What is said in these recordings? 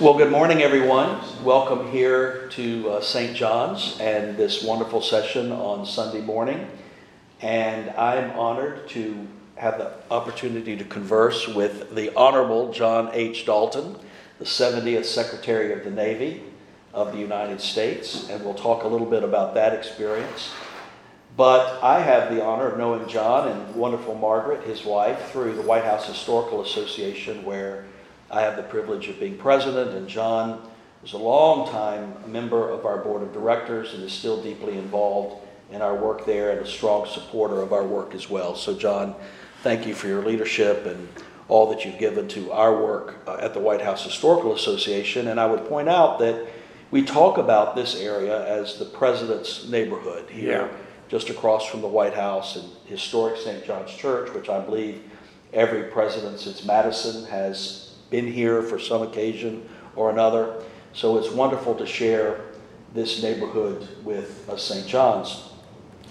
Well, good morning, everyone. Welcome here to uh, St. John's and this wonderful session on Sunday morning. And I'm honored to have the opportunity to converse with the Honorable John H. Dalton, the 70th Secretary of the Navy of the United States. And we'll talk a little bit about that experience. But I have the honor of knowing John and wonderful Margaret, his wife, through the White House Historical Association, where I have the privilege of being president, and John is a long time member of our board of directors and is still deeply involved in our work there and a strong supporter of our work as well. So, John, thank you for your leadership and all that you've given to our work uh, at the White House Historical Association. And I would point out that we talk about this area as the president's neighborhood here, Yeah. just across from the White House and historic St. John's Church, which I believe every president since Madison has been here for some occasion or another. So it's wonderful to share this neighborhood with uh, St. John's.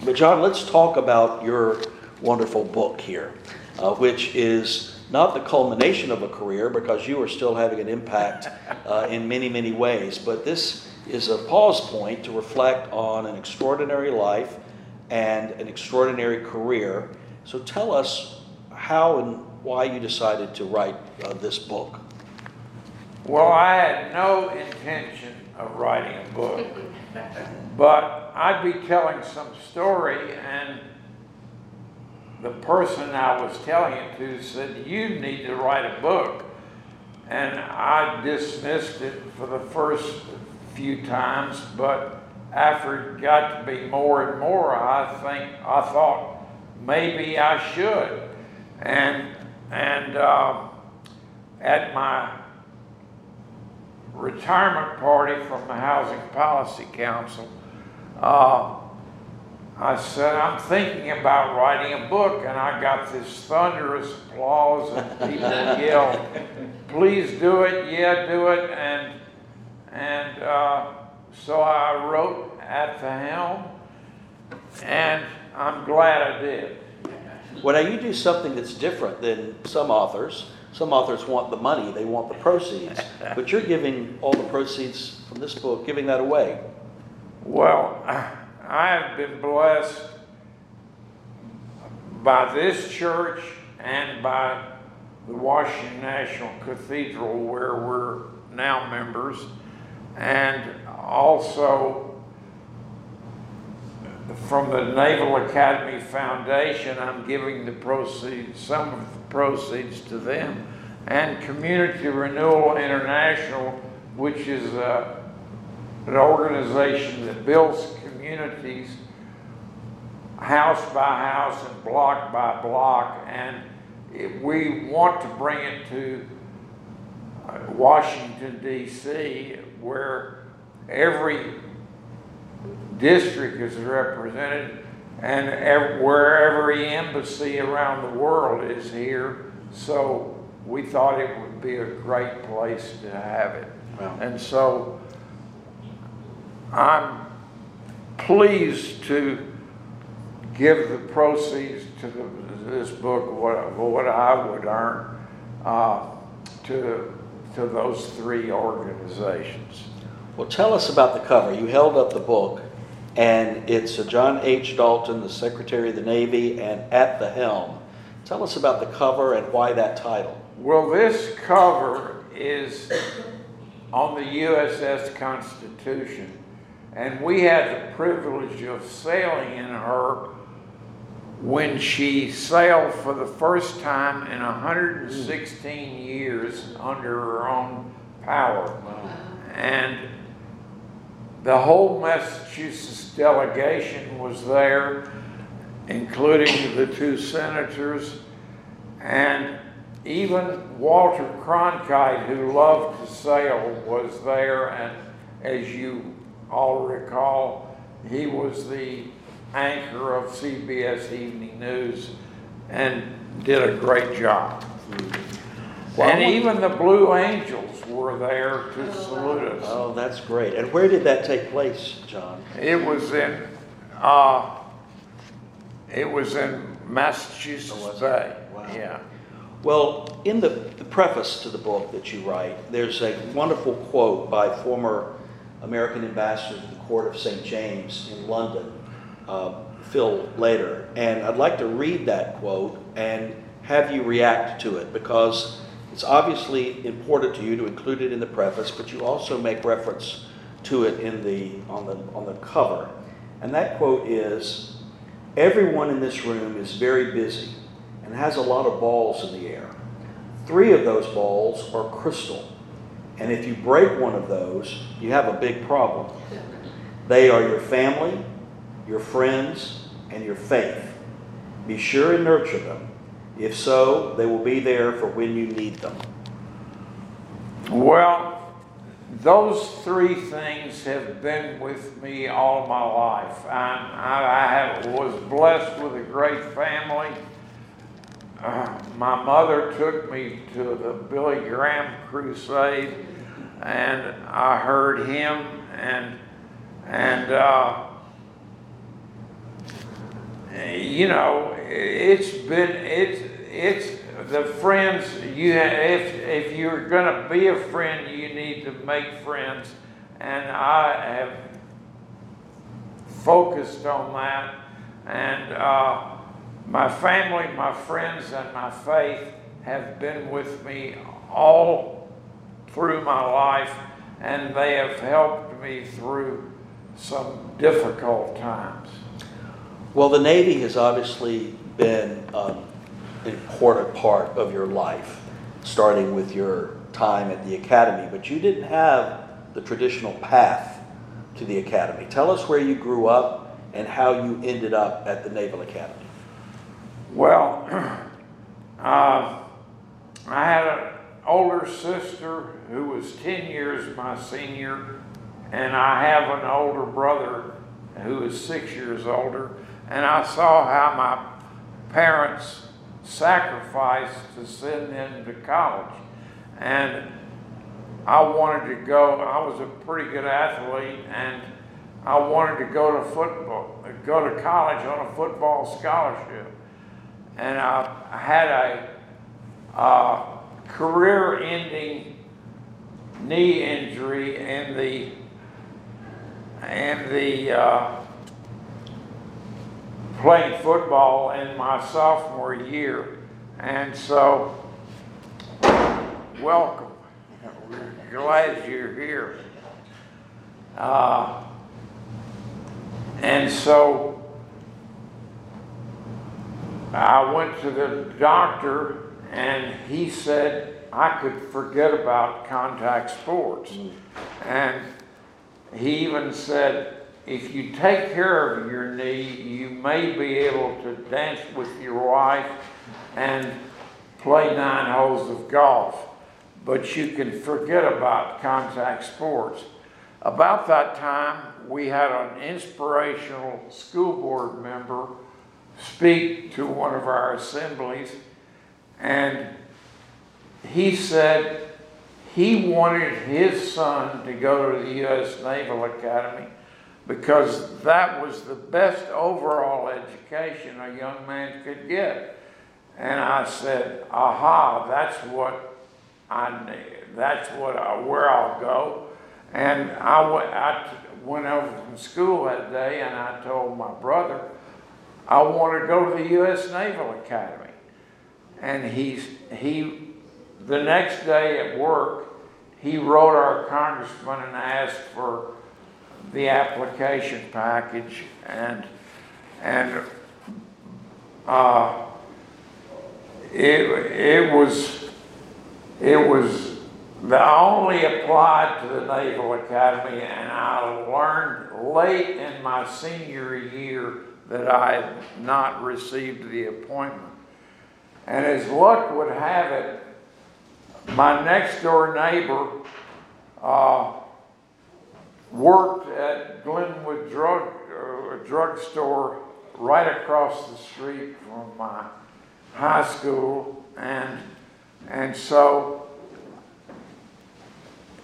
But, John, let's talk about your wonderful book here, uh, which is not the culmination of a career because you are still having an impact uh, in many, many ways, but this is a pause point to reflect on an extraordinary life and an extraordinary career. So, tell us how and why you decided to write uh, this book. Well, I had no intention of writing a book, but I'd be telling some story, and the person I was telling it to said, You need to write a book. And I dismissed it for the first few times, but after it got to be more and more, I think I thought maybe I should. And and uh, at my retirement party from the Housing Policy Council, uh, I said, I'm thinking about writing a book, and I got this thunderous applause, and people yelled, please do it, yeah, do it, and, and uh, so I wrote At the Helm, and I'm glad I did. Now you do something that's different than some authors. Some authors want the money, they want the proceeds, but you're giving all the proceeds from this book, giving that away. Well, I have been blessed by this church and by the Washington National Cathedral, where we're now members, and also from the Naval Academy Foundation, I'm giving the proceeds, some of the proceeds to them, and Community Renewal International, which is uh, an organization that builds communities house by house and block by block, and we want to bring it to uh, Washington, D.C., where every district is represented, and ev- where every embassy around the world is here. So we thought it would be a great place to have it. Wow. And so I'm pleased to give the proceeds to the, this book, what, what I would earn, uh, to, to those three organizations. Well, tell us about the cover. You held up the book, and it's a John H. Dalton, the Secretary of the Navy, and At the Helm. Tell us about the cover and why that title. Well, this cover is on the USS Constitution, and we had the privilege of sailing in her when she sailed for the first time in 116 years under her own power. And the whole Massachusetts delegation was there, including the two senators, and even Walter Cronkite, who loved to sail, was there. And as you all recall, he was the anchor of CBS Evening News and did a great job. Well, And even the Blue Angels were there to salute us. Oh, that's great. And where did that take place, John? It was in, uh, it was in Massachusetts Oh, was? Bay. Wow. Yeah. Well, in the, the preface to the book that you write, there's a wonderful quote by former American ambassador to the Court of St. James in London, uh, Phil Lader. And I'd like to read that quote and have you react to it because it's obviously important to you to include it in the preface, but you also make reference to it in the, on, the, on the cover. And that quote is Everyone in this room is very busy and has a lot of balls in the air. Three of those balls are crystal. And if you break one of those, you have a big problem. They are your family, your friends, and your faith. Be sure and nurture them. If so, they will be there for when you need them. Well, those three things have been with me all my life. I, I, I was blessed with a great family. Uh, my mother took me to the Billy Graham crusade, and I heard him, and and uh, you know, it's been it's it's the friends you if if you're going to be a friend, you need to make friends, and I have focused on that, and uh, my family, my friends, and my faith have been with me all through my life, and they have helped me through some difficult times. Well, the Navy has obviously been um, important part of your life, starting with your time at the Academy, but you didn't have the traditional path to the Academy. Tell us where you grew up and how you ended up at the Naval Academy. Well, uh, I had an older sister who was 10 years my senior, and I have an older brother who is six years older and I saw how my parents sacrificed to send them to college. And I wanted to go, I was a pretty good athlete, and I wanted to go to football, go to college on a football scholarship. And I had a, a career ending knee injury in the, in the, uh, playing football in my sophomore year. And so, welcome. We're glad you're here. Uh, and so, I went to the doctor, and he said I could forget about contact sports. Mm. And he even said, if you take care of your knee, you may be able to dance with your wife and play nine holes of golf, but you can forget about contact sports. About that time, we had an inspirational school board member speak to one of our assemblies, and he said he wanted his son to go to the U.S. Naval Academy because that was the best overall education a young man could get. And I said, aha, that's what I need. That's what I, where I'll go. And I went, went over from school that day and I told my brother, I want to go to the U.S. Naval Academy. And he's, he, the next day at work, he wrote our congressman and asked for the application package and and uh, it it was it was I only applied to the Naval Academy and I learned late in my senior year that I had not received the appointment. And as luck would have it, my next door neighbor uh, worked at Glenwood Drug uh, Drugstore right across the street from my high school, and and so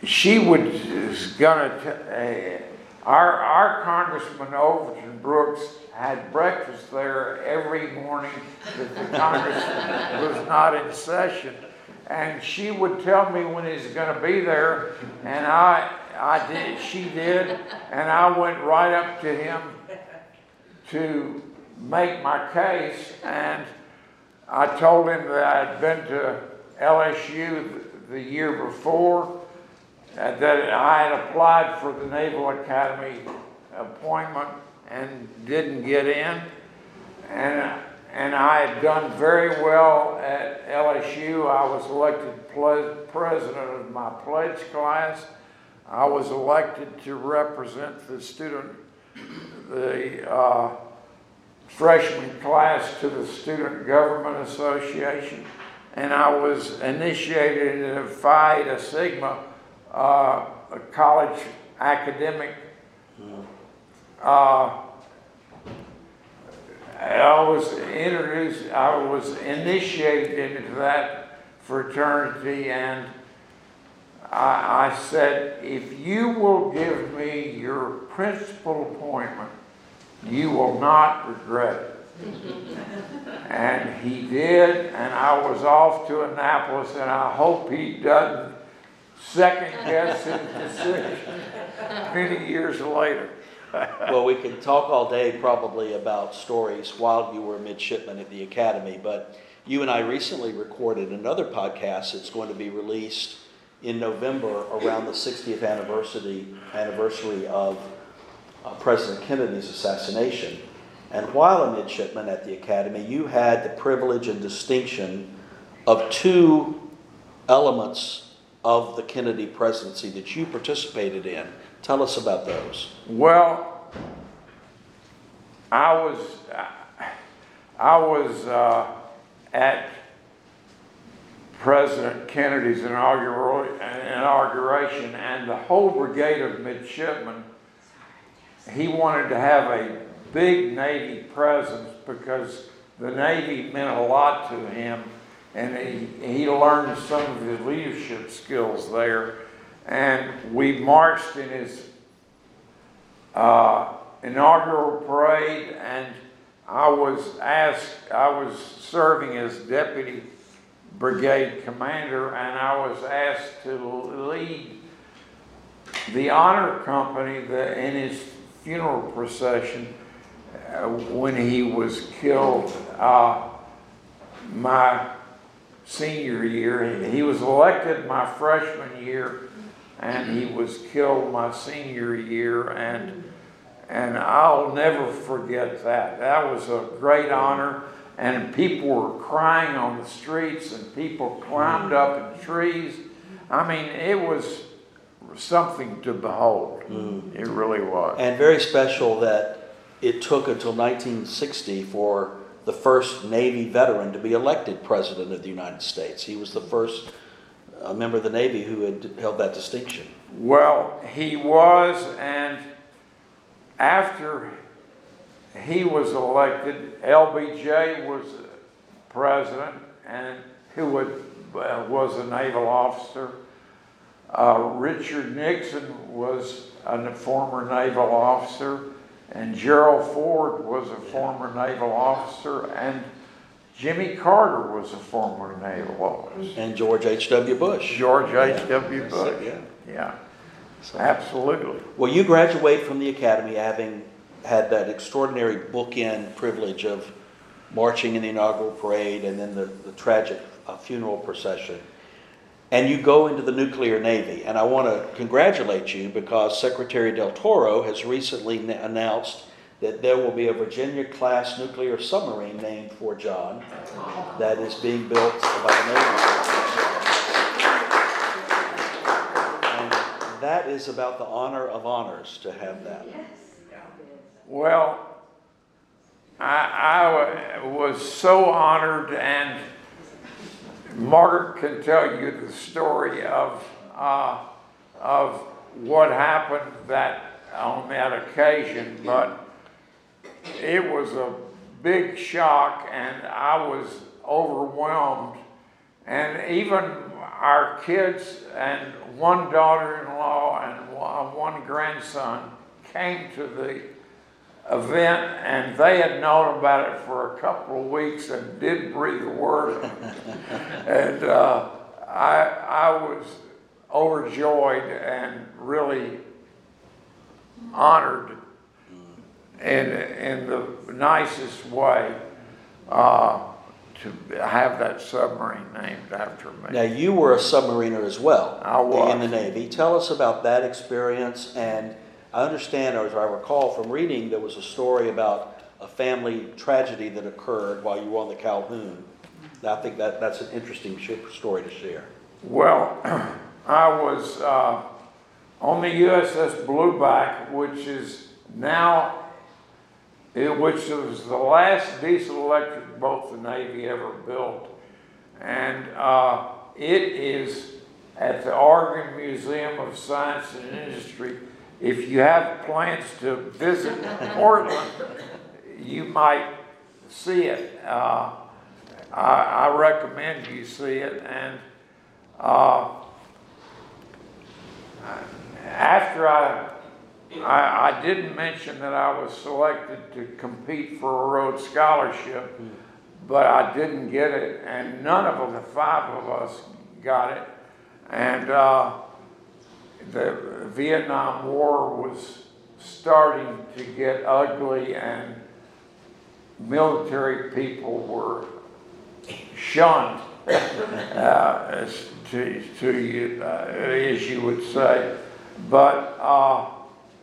she was gonna. T- uh, our, our Congressman Overton Brooks had breakfast there every morning that the Congress was not in session. And she would tell me when he's gonna be there, and I, I did, she did, and I went right up to him to make my case, and I told him that I'd been to LSU the year before, that I had applied for the Naval Academy appointment and didn't get in. And, and I had done very well at LSU. I was elected president of my pledge class. I was elected to represent the student, the uh, freshman class to the Student Government Association. And I was initiated in Phi Eta Sigma, uh, a college academic uh, I was introduced, I was initiated into that fraternity, and I, I said, if you will give me your principal appointment, you will not regret it. and he did, and I was off to Annapolis, and I hope he doesn't second guess his decision many years later. Well, we can talk all day probably about stories while you were a midshipman at the academy, but you and I recently recorded another podcast that's going to be released in November around the 60th anniversary, anniversary of uh, President Kennedy's assassination. And while a midshipman at the academy, you had the privilege and distinction of two elements of the Kennedy presidency that you participated in. Tell us about those. Well, I was, I was uh, at President Kennedy's inauguration, and the whole brigade of midshipmen, he wanted to have a big Navy presence because the Navy meant a lot to him, and he, he learned some of his leadership skills there. And we marched in his uh, inaugural parade, and I was asked, I was serving as deputy brigade commander, and I was asked to lead the honor company in his funeral procession uh, when he was killed uh, my senior year. He was elected my freshman year, and he was killed my senior year, and and I'll never forget that. That was a great honor, and people were crying on the streets, and people climbed up in trees. I mean, it was something to behold. Mm. It really was. And very special that it took until 1960 for the first Navy veteran to be elected President of the United States. He was the first uh, member of the Navy who had held that distinction. Well, he was, and after he was elected, LBJ was president, and who would, uh, was a naval officer. Uh, Richard Nixon was a former naval officer, and Gerald Ford was a former naval officer, and Jimmy Carter was a former naval officer. And George H.W. Bush. George H.W. Bush. Yeah. Yeah, So- absolutely. Well, you graduate from the academy having had that extraordinary bookend privilege of marching in the inaugural parade and then the, the tragic uh, funeral procession. And you go into the nuclear navy. And I want to congratulate you because Secretary Del Toro has recently n- announced that there will be a Virginia class nuclear submarine named for John that is being built by the Navy. And that is about the honor of honors to have that. Well, I, I was so honored, and Margaret can tell you the story of, uh, of what happened that, on that occasion, but it was a big shock, and I was overwhelmed. And even our kids and one daughter-in-law and one one grandson came to the event and they had known about it for a couple of weeks and didn't breathe a word. and uh, I, I was overjoyed and really honored in, in the nicest way uh, to have that submarine named after me. Now, you were a submariner as well. I was. In the Navy. Tell us about that experience. And I understand, or as I recall from reading, there was a story about a family tragedy that occurred while you were on the Calhoun. I think that, that's an interesting story to share. Well, I was uh, on the USS Blueback, which is now, which was the last diesel electric boat the Navy ever built. And uh, it is at the Oregon Museum of Science and Industry. If you have plans to visit Portland, you might see it. Uh, I, I recommend you see it. And uh, after I, I, I didn't mention that I was selected to compete for a Rhodes Scholarship, but I didn't get it, and none of the five of us got it. And uh, the Vietnam War was starting to get ugly, and military people were shunned, uh, as to, uh, as you would say. But uh,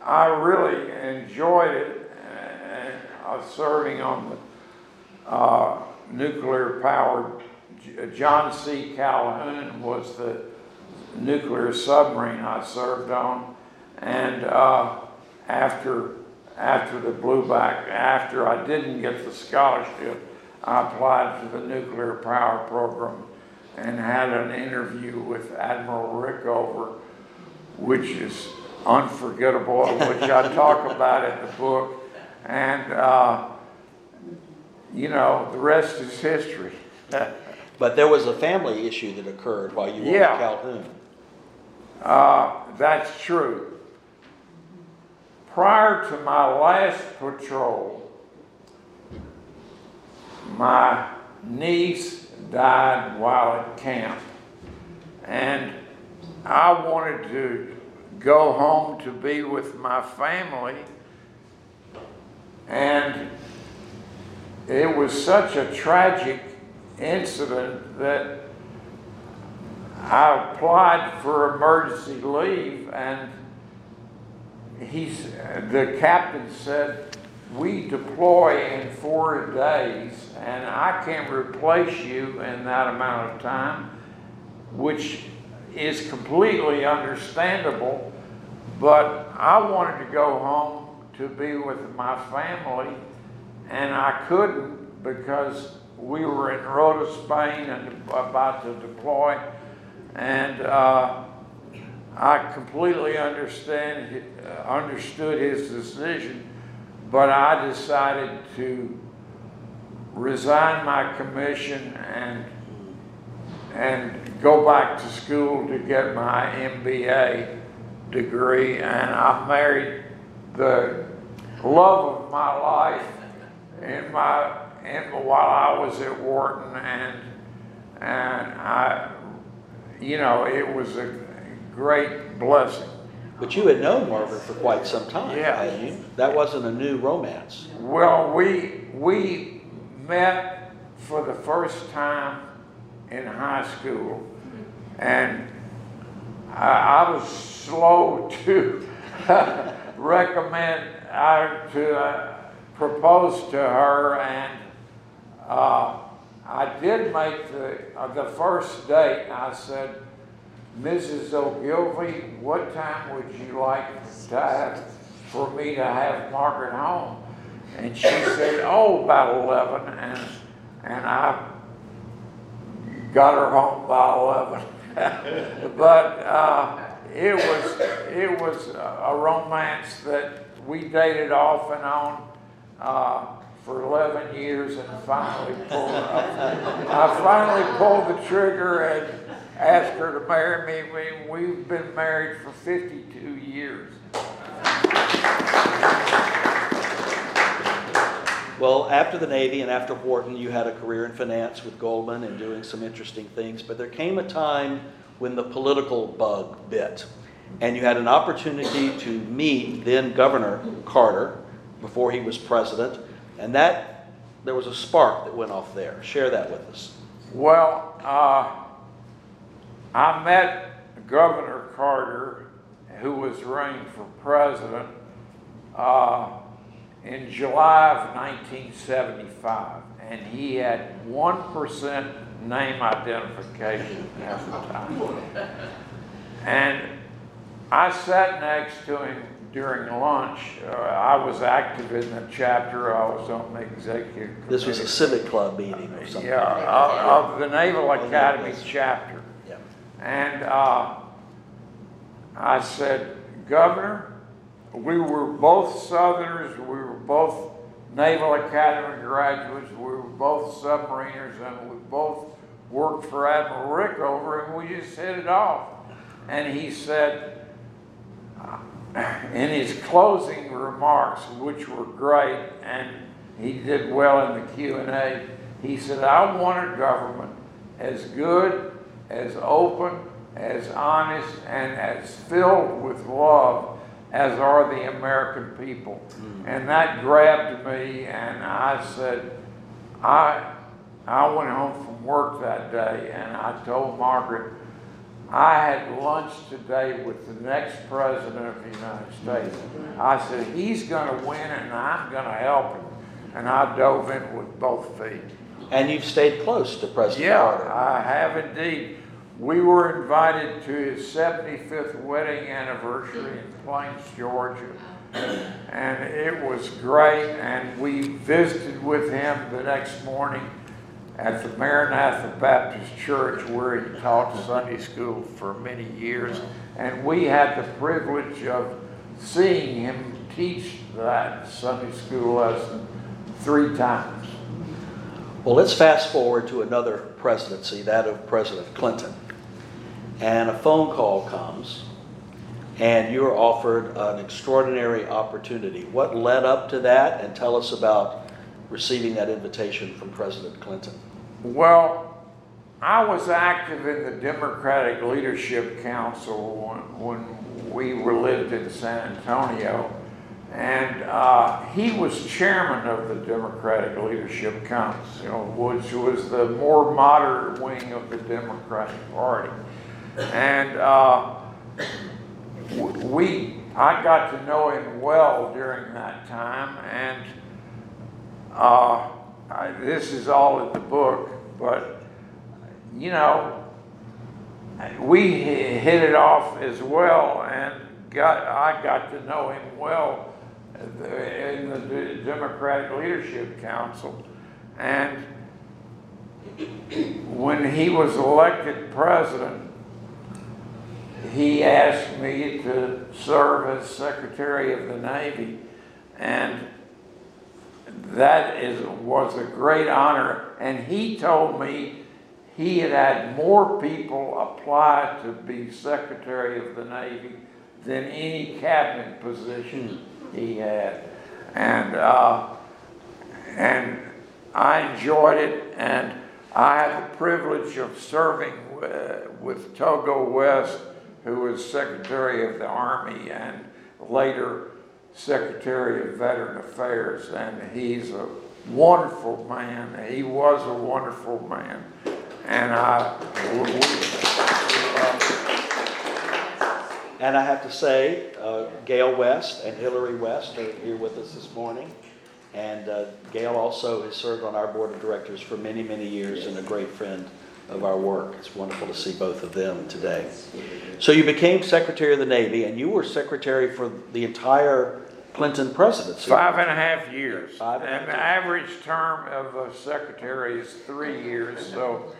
I really enjoyed it, and serving on the uh, nuclear powered. John C. Calhoun was the nuclear submarine I served on, and uh, after after the blueback, after I didn't get the scholarship, I applied for the nuclear power program and had an interview with Admiral Rickover, which is unforgettable, which I talk about in the book. And, uh, you know, the rest is history. But there was a family issue that occurred while you were Yeah. the Calhoun. Uh, that's true. Prior to my last patrol, my niece died while at camp. And I wanted to go home to be with my family. And it was such a tragic incident that I applied for emergency leave and he's, the captain said, we deploy in four days and I can replace you in that amount of time, which is completely understandable. But I wanted to go home to be with my family and I couldn't because we were in Rota, Spain and about to deploy. And uh, I completely understand, uh, understood his decision, but I decided to resign my commission and, and go back to school to get my MBA degree. And I married the love of my life in my, in, while I was at Wharton and, and I, you know, it was a great blessing. But you had known Margaret for quite some time, Yeah. That wasn't a new romance. Well, we, we met for the first time in high school, and I, I was slow to recommend, I, to uh, propose to her, and uh, I did make the, uh, the first date, I said, Mrs. Ogilvy, what time would you like to have, for me to have Margaret home? And she said, oh, about 11, and, and I got her home by 11. but uh, it was, it was a romance that we dated off and on uh, for 11 years and finally pulled, I finally pulled the trigger and asked her to marry me. We, we've been married for 52 years. Well, after the Navy and after Wharton, you had a career in finance with Goldman and doing some interesting things. But there came a time when the political bug bit. And you had an opportunity to meet then Governor Carter before he was president. And that, there was a spark that went off there. Share that with us. Well, uh, I met Governor Carter, who was running for president, uh, in July of 1975, and he had 1% name identification at the time. And I sat next to him during lunch. Uh, I was active in the chapter, I was on the executive committee. This was a civic club meeting or something. Yeah, of, of the Naval Academy chapter. Yeah. And uh, I said, Governor, we were both Southerners, we were both Naval Academy graduates, we were both submariners, and we both worked for Admiral Rickover, and we just hit it off. And he said, in his closing remarks, which were great, and he did well in the Q&A, he said, I want a government as good, as open, as honest, and as filled with love as are the American people. Mm. And that grabbed me, and I said, I, I went home from work that day, and I told Margaret, I had lunch today with the next president of the United States. I said, he's going to win, and I'm going to help him. And I dove in with both feet. And you've stayed close to President Yeah, Carter. I have indeed. We were invited to his 75th wedding anniversary in Plains, Georgia. And it was great, and we visited with him the next morning at the Maranatha Baptist Church where he taught Sunday school for many years. And we had the privilege of seeing him teach that Sunday school lesson three times. Well, let's fast forward to another presidency, that of President Clinton. And a phone call comes, and you're offered an extraordinary opportunity. What led up to that? And tell us about receiving that invitation from President Clinton. Well, I was active in the Democratic Leadership Council when, when we were lived in San Antonio. And uh, he was chairman of the Democratic Leadership Council, which was the more moderate wing of the Democratic Party. And uh, we, I got to know him well during that time, and uh, I, this is all in the book, but you know, we hit it off as well, and got I got to know him well in the Democratic Leadership Council, and when he was elected president, he asked me to serve as Secretary of the Navy, and that is, was a great honor. And he told me he had had more people apply to be Secretary of the Navy than any cabinet position he had. And, uh, and I enjoyed it, and I had the privilege of serving with Togo West, who was Secretary of the Army and later Secretary of Veteran Affairs, and he's a wonderful man. He was a wonderful man, and I. And I have to say, uh, Gail West and Hillary West are here with us this morning. And uh, Gail also has served on our board of directors for many, many years and a great friend of our work. It's wonderful to see both of them today. So you became Secretary of the Navy, and you were Secretary for the entire Clinton presidency. Five and a half years. Five and a half And the average term of a secretary is three years, so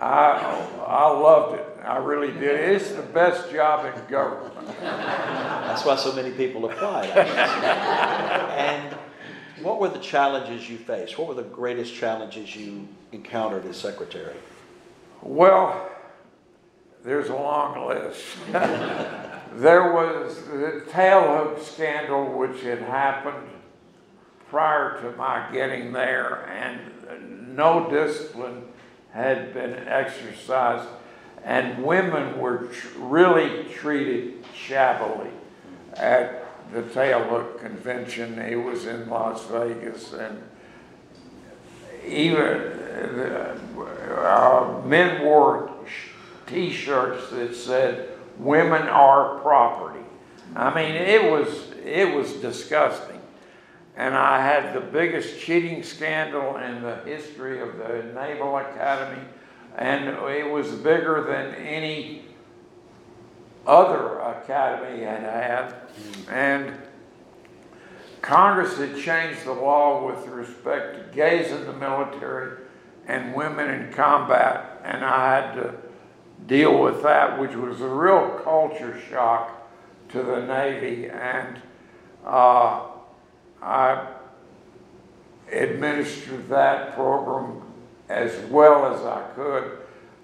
I, I loved it. I really did. It's the best job in government. That's why so many people applied. Guess. and what were the challenges you faced? What were the greatest challenges you encountered as secretary? Well, there's a long list. There was the tailhook scandal, which had happened prior to my getting there, and no discipline had been exercised, and women were tr- really treated shabbily at the tailhook convention. It was in Las Vegas, and even uh, men wore T-shirts that said "Women are property." I mean, it was it was disgusting, and I had the biggest cheating scandal in the history of the Naval Academy, and it was bigger than any other academy had had, and. Congress had changed the law with respect to gays in the military and women in combat, and I had to deal with that, which was a real culture shock to the Navy. And uh, I administered that program as well as I could.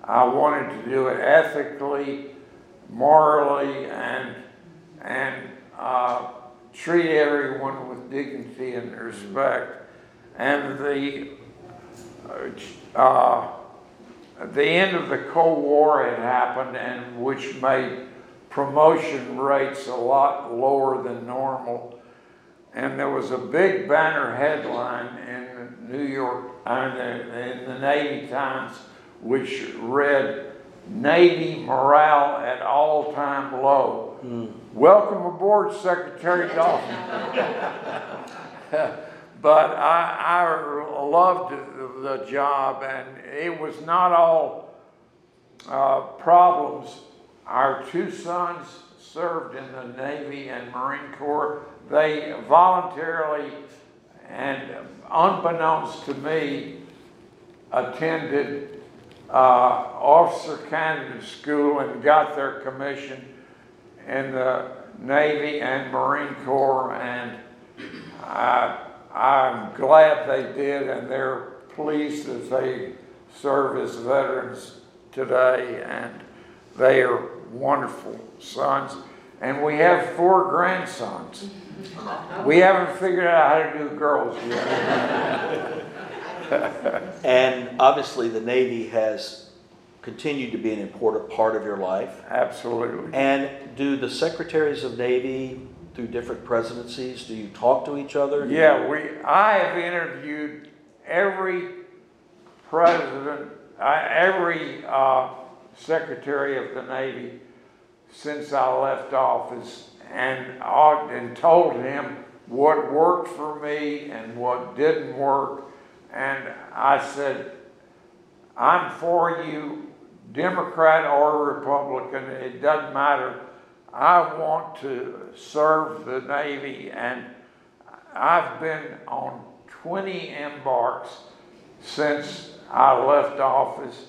I wanted to do it ethically, morally, and and uh, treat everyone with dignity and respect. And the uh, the end of the Cold War had happened, and which made promotion rates a lot lower than normal. And there was a big banner headline in the New York, uh, in the Navy Times, which read, Navy morale at all-time low. Welcome aboard, Secretary Dalton. but I, I loved the, job, and it was not all uh, problems. Our two sons served in the Navy and Marine Corps. They voluntarily and unbeknownst to me attended uh, officer candidate school and got their commission in the Navy and Marine Corps, and I, I'm glad they did, and they're pleased that they serve as veterans today, and they are wonderful sons. And we have four grandsons. We haven't figured out how to do girls yet. And obviously, the Navy has continued to be an important part of your life. Absolutely. And do the secretaries of Navy, through different presidencies, do you talk to each other? Do you- Yeah, we, I have interviewed every president, I- every uh, secretary of the Navy since I left office and, uh, and told him what worked for me and what didn't work. And I said, I'm for you, Democrat or Republican, it doesn't matter. I want to serve the Navy, and I've been on 20 embarks since I left office,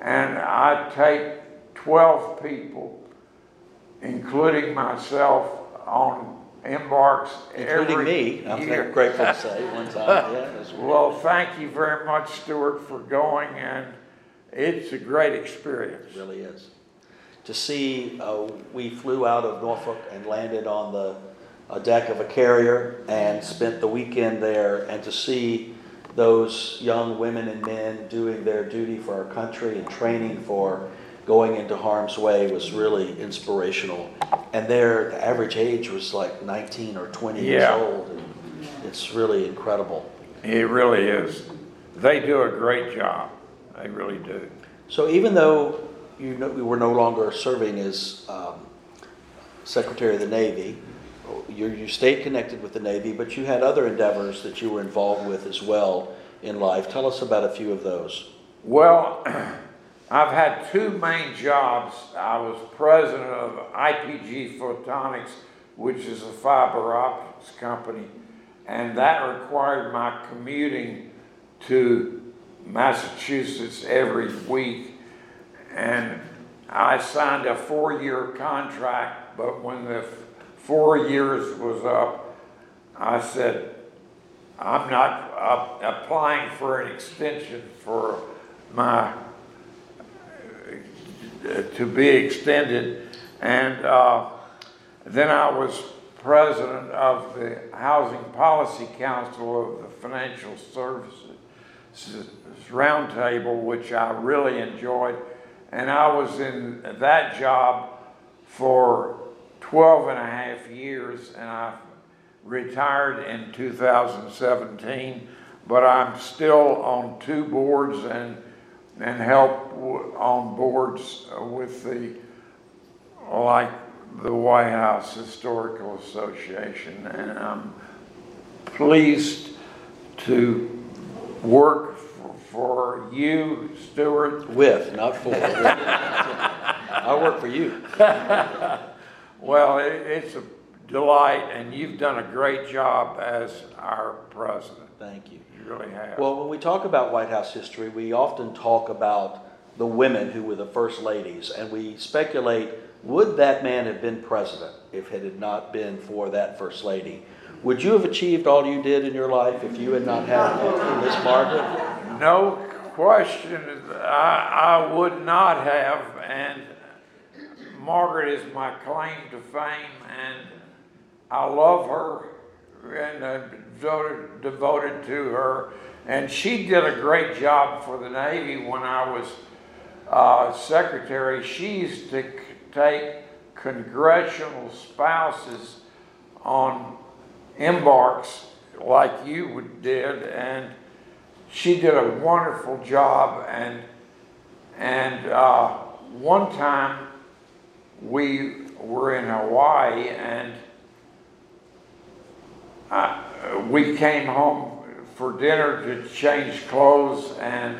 and I take 12 people, including myself, on embarks Including every me, I'm year. grateful to say, one time, yeah. Well, thank you very much, Stewart, for going, and it's a great experience. It really is. To see, uh, we flew out of Norfolk and landed on the uh, deck of a carrier and spent the weekend there, and to see those young women and men doing their duty for our country and training for going into harm's way was really inspirational. And their the average age was like 19 or 20 years old. and It's really incredible. It really is. They do a great job. They really do. So even though you know, you were no longer serving as um, Secretary of the Navy, you, you stayed connected with the Navy, but you had other endeavors that you were involved with as well in life. Tell us about a few of those. Well, I've had two main jobs. I was president of IPG Photonics, which is a fiber optics company, and that required my commuting to Massachusetts every week. And I signed a four-year contract, but when the four years was up, I said, I'm not uh, applying for an extension for my, to be extended. And uh, Then I was president of the Housing Policy Council of the Financial Services Roundtable, which I really enjoyed. And I was in that job for 12 and a half years, and I retired in 2017. But I'm still on two boards and, and help w- on boards with the, like, the White House Historical Association. And I'm pleased to work for, for you, Stewart, With, not for. I work for you. Well, it, it's a delight, and you've done a great job as our president. Thank you. You really have. Well, when we talk about White House history, we often talk about the women who were the first ladies, and we speculate would that man have been president if it had not been for that first lady? Would you have achieved all you did in your life if you had not had Miss Margaret? no question, I, I would not have, and Margaret is my claim to fame, and I love her and devoted, to her. And she did a great job for the Navy when I was uh, secretary. She used to take congressional spouses on embarks like you would- did, and she did a wonderful job. And and uh, one time we were in Hawaii, and I, we came home for dinner to change clothes, and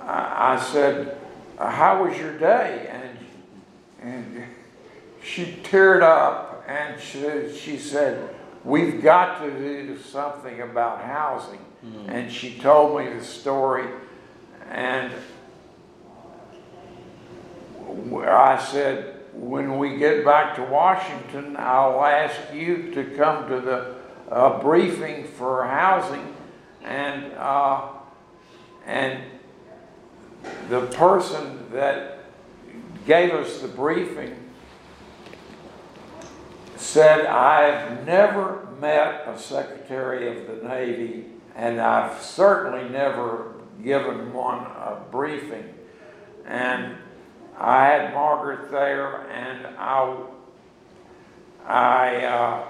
I, I said, "How was your day?" And and she teared up, and she, she said, "We've got to do something about housing." Hmm. And she told me the story, and I said, when we get back to Washington, I'll ask you to come to the uh, briefing for housing, and uh, and the person that gave us the briefing said, I've never met a Secretary of the Navy, and I've certainly never given one a briefing. And I had Margaret there, and I, I uh,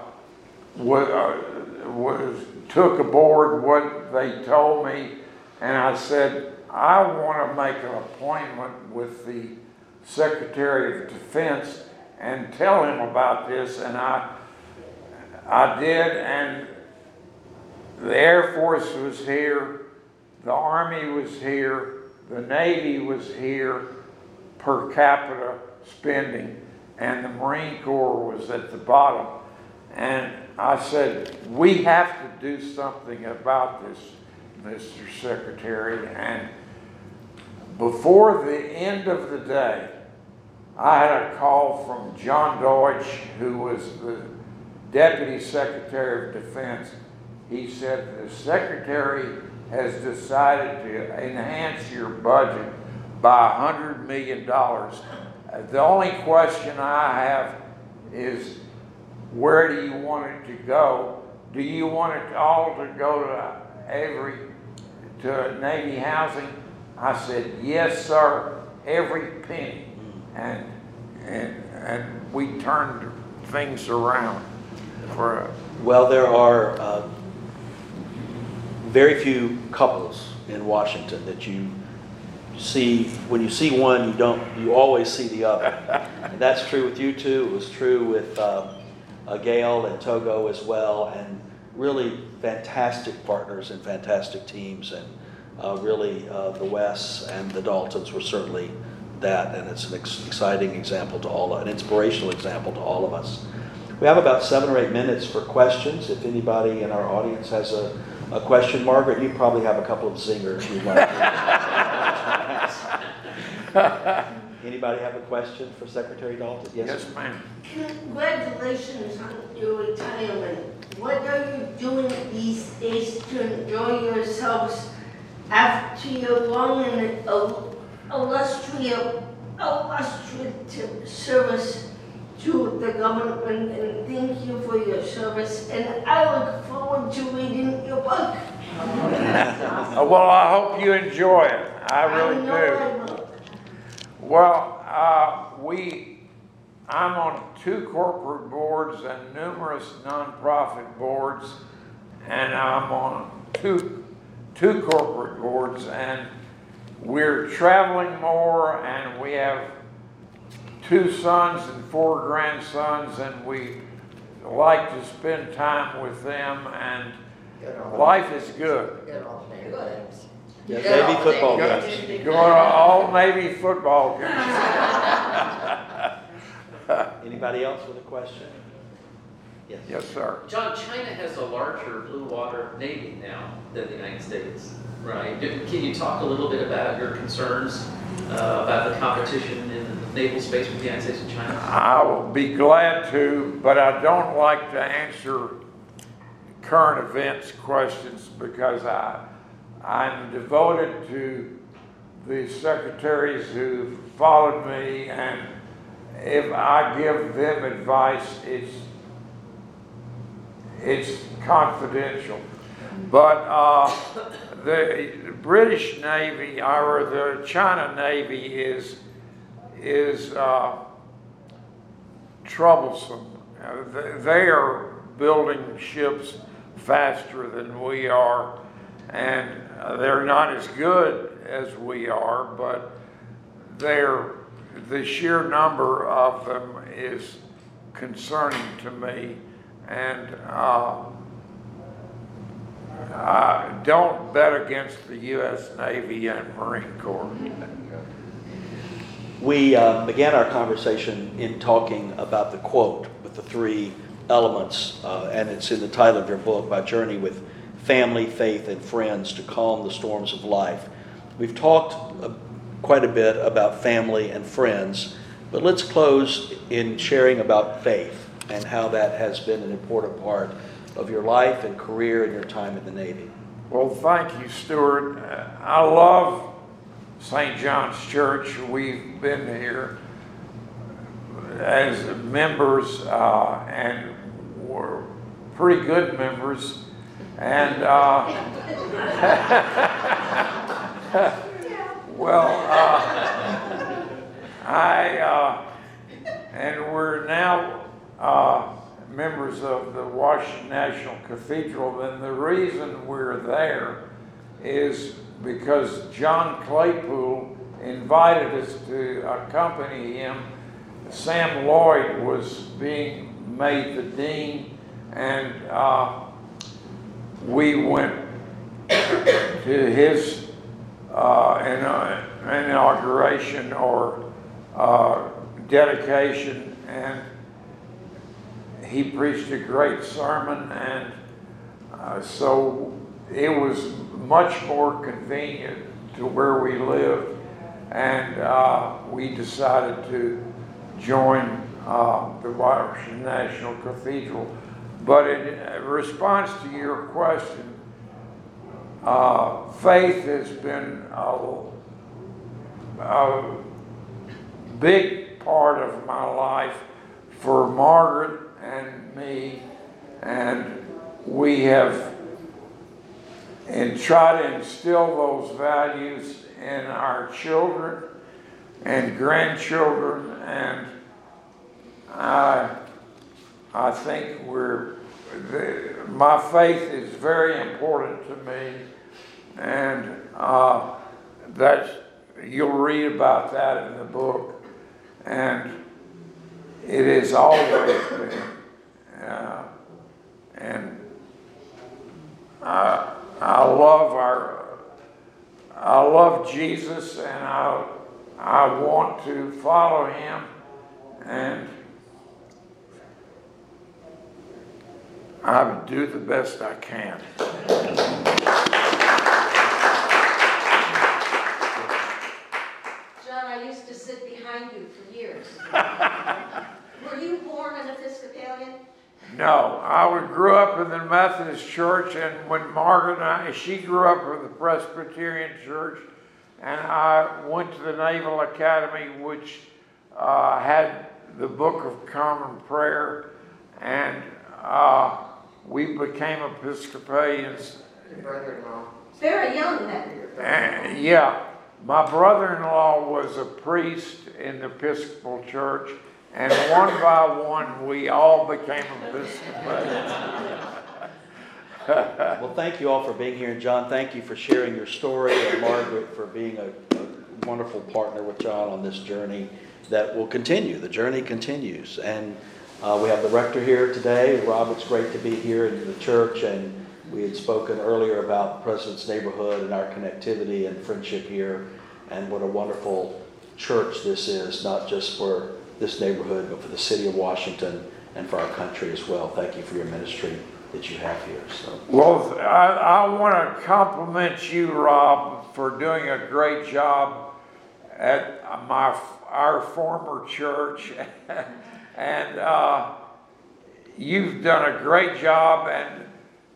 uh, was, took aboard what they told me, and I said, I want to make an appointment with the Secretary of Defense and tell him about this, and I, I did, and the Air Force was here, the Army was here, the Navy was here, per capita spending, and the Marine Corps was at the bottom. And I said, we have to do something about this, Mr. Secretary. And before the end of the day, I had a call from John Deutch, who was the Deputy Secretary of Defense. He said, the Secretary has decided to enhance your budget by a hundred million dollars. Uh, The only question I have is, where do you want it to go? Do you want it all to go to every, to Navy housing? I said, yes, sir, every penny. And, and, and we turned things around for, Well, there are uh, very few couples in Washington that you see, when you see one, you don't, you always see the other. And that's true with you two, it was true with uh, uh, Gail and Togo as well, and really fantastic partners and fantastic teams, and uh, really uh, the Wests and the Daltons were certainly that, and it's an ex- exciting example to all, an inspirational example to all of us. We have about seven or eight minutes for questions. If anybody in our audience has a, a question, Margaret, you probably have a couple of zingers you'd like to Anybody have a question for Secretary Dalton? yes, ma'am. Congratulations on your retirement. What are you doing these days to enjoy yourselves after your long and il- illustrious, illustrative service to the government and thank you for your service. And I look forward to reading your book. Well, I hope you enjoy it. I really know do. I will. Well, uh, we, I'm on two corporate boards and numerous nonprofit boards, and I'm on two, two corporate boards, and we're traveling more, and we have two sons and four grandsons, and we like to spend time with them, and life is good. Yeah, Navy football Go- games. Going to all Navy football games. Anybody else with a question? Yes. Yes, sir. John, China has a larger blue water navy now than the United States, right? Can you talk a little bit about your concerns uh, about the competition in the naval space with the United States and China? I will be glad to, but I don't like to answer current events questions because I, I'm devoted to the secretaries who followed me and if I give them advice, it's, it's confidential. But, uh, the British Navy or the China Navy is, is, uh, troublesome. They are building ships faster than we are, and uh, they're not as good as we are, but they're, the sheer number of them is concerning to me, and uh, don't bet against the U.S. Navy and Marine Corps. We uh, began our conversation in talking about the quote with the three elements, uh, and it's in the title of your book, My Journey with Family, Faith, and Friends to Calm the Storms of Life. We've talked uh, quite a bit about family and friends, but let's close in sharing about faith and how that has been an important part of your life and career and your time in the Navy. Well, thank you, Stewart. Uh, I love St. John's Church. We've been here as members, uh, and we're pretty good members. And, uh, well, uh, I, uh, and we're now, uh, members of the Washington National Cathedral, and the reason we're there is because John Claypool invited us to accompany him. Sam Lloyd was being made the dean, and uh, we went to his uh, inauguration or uh, dedication, and he preached a great sermon, and uh, so it was much more convenient to where we lived, and uh, we decided to join uh, the Washington National Cathedral. But in response to your question, uh, faith has been a, a big part of my life for Margaret and me, and we have and try to instill those values in our children and grandchildren, and I, I think we're, the, my faith is very important to me, and uh, that's you'll read about that in the book, and it has always been, uh, and I, I love our, I love Jesus, and I, I want to follow Him, and I would do the best I can. John, I used to sit behind you for years. Were you born an Episcopalian? No, I grew up in the Methodist church, and when Margaret and I, she grew up in the Presbyterian church, and I went to the Naval Academy, which uh, had the Book of Common Prayer, and uh, we became Episcopalians. Your brother-in-law. Very young then. And, yeah, my brother-in-law was a priest in the Episcopal Church, and one by one, we all became Episcopalians. Well, thank you all for being here, and John, thank you for sharing your story, and Margaret for being a, a wonderful partner with John on this journey that will continue. The journey continues, and uh, we have the rector here today. Rob, it's great to be here in the church, and we had spoken earlier about President's Neighborhood and our connectivity and friendship here, and what a wonderful church this is, not just for this neighborhood, but for the city of Washington and for our country as well. Thank you for your ministry that you have here. So. Well, I, I want to compliment you, Rob, for doing a great job at my our former church, and uh, you've done a great job, and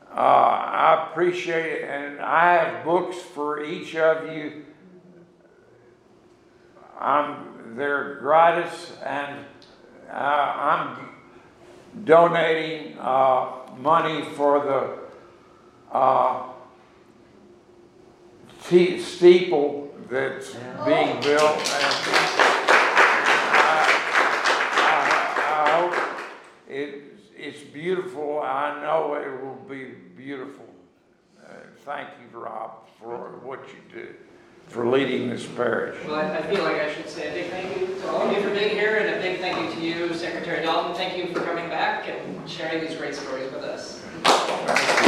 uh, I appreciate it. And I have books for each of you. I'm they're gratis, and uh, I'm donating uh, money for the uh, te- steeple that's being built. And it, it's beautiful. I know it will be beautiful. Uh, thank you, Rob, for what you do, for leading this parish. Well, I I feel like I should say a big thank you to all of you for being here, and a big thank you to you, Secretary Dalton. Thank you for coming back and sharing these great stories with us.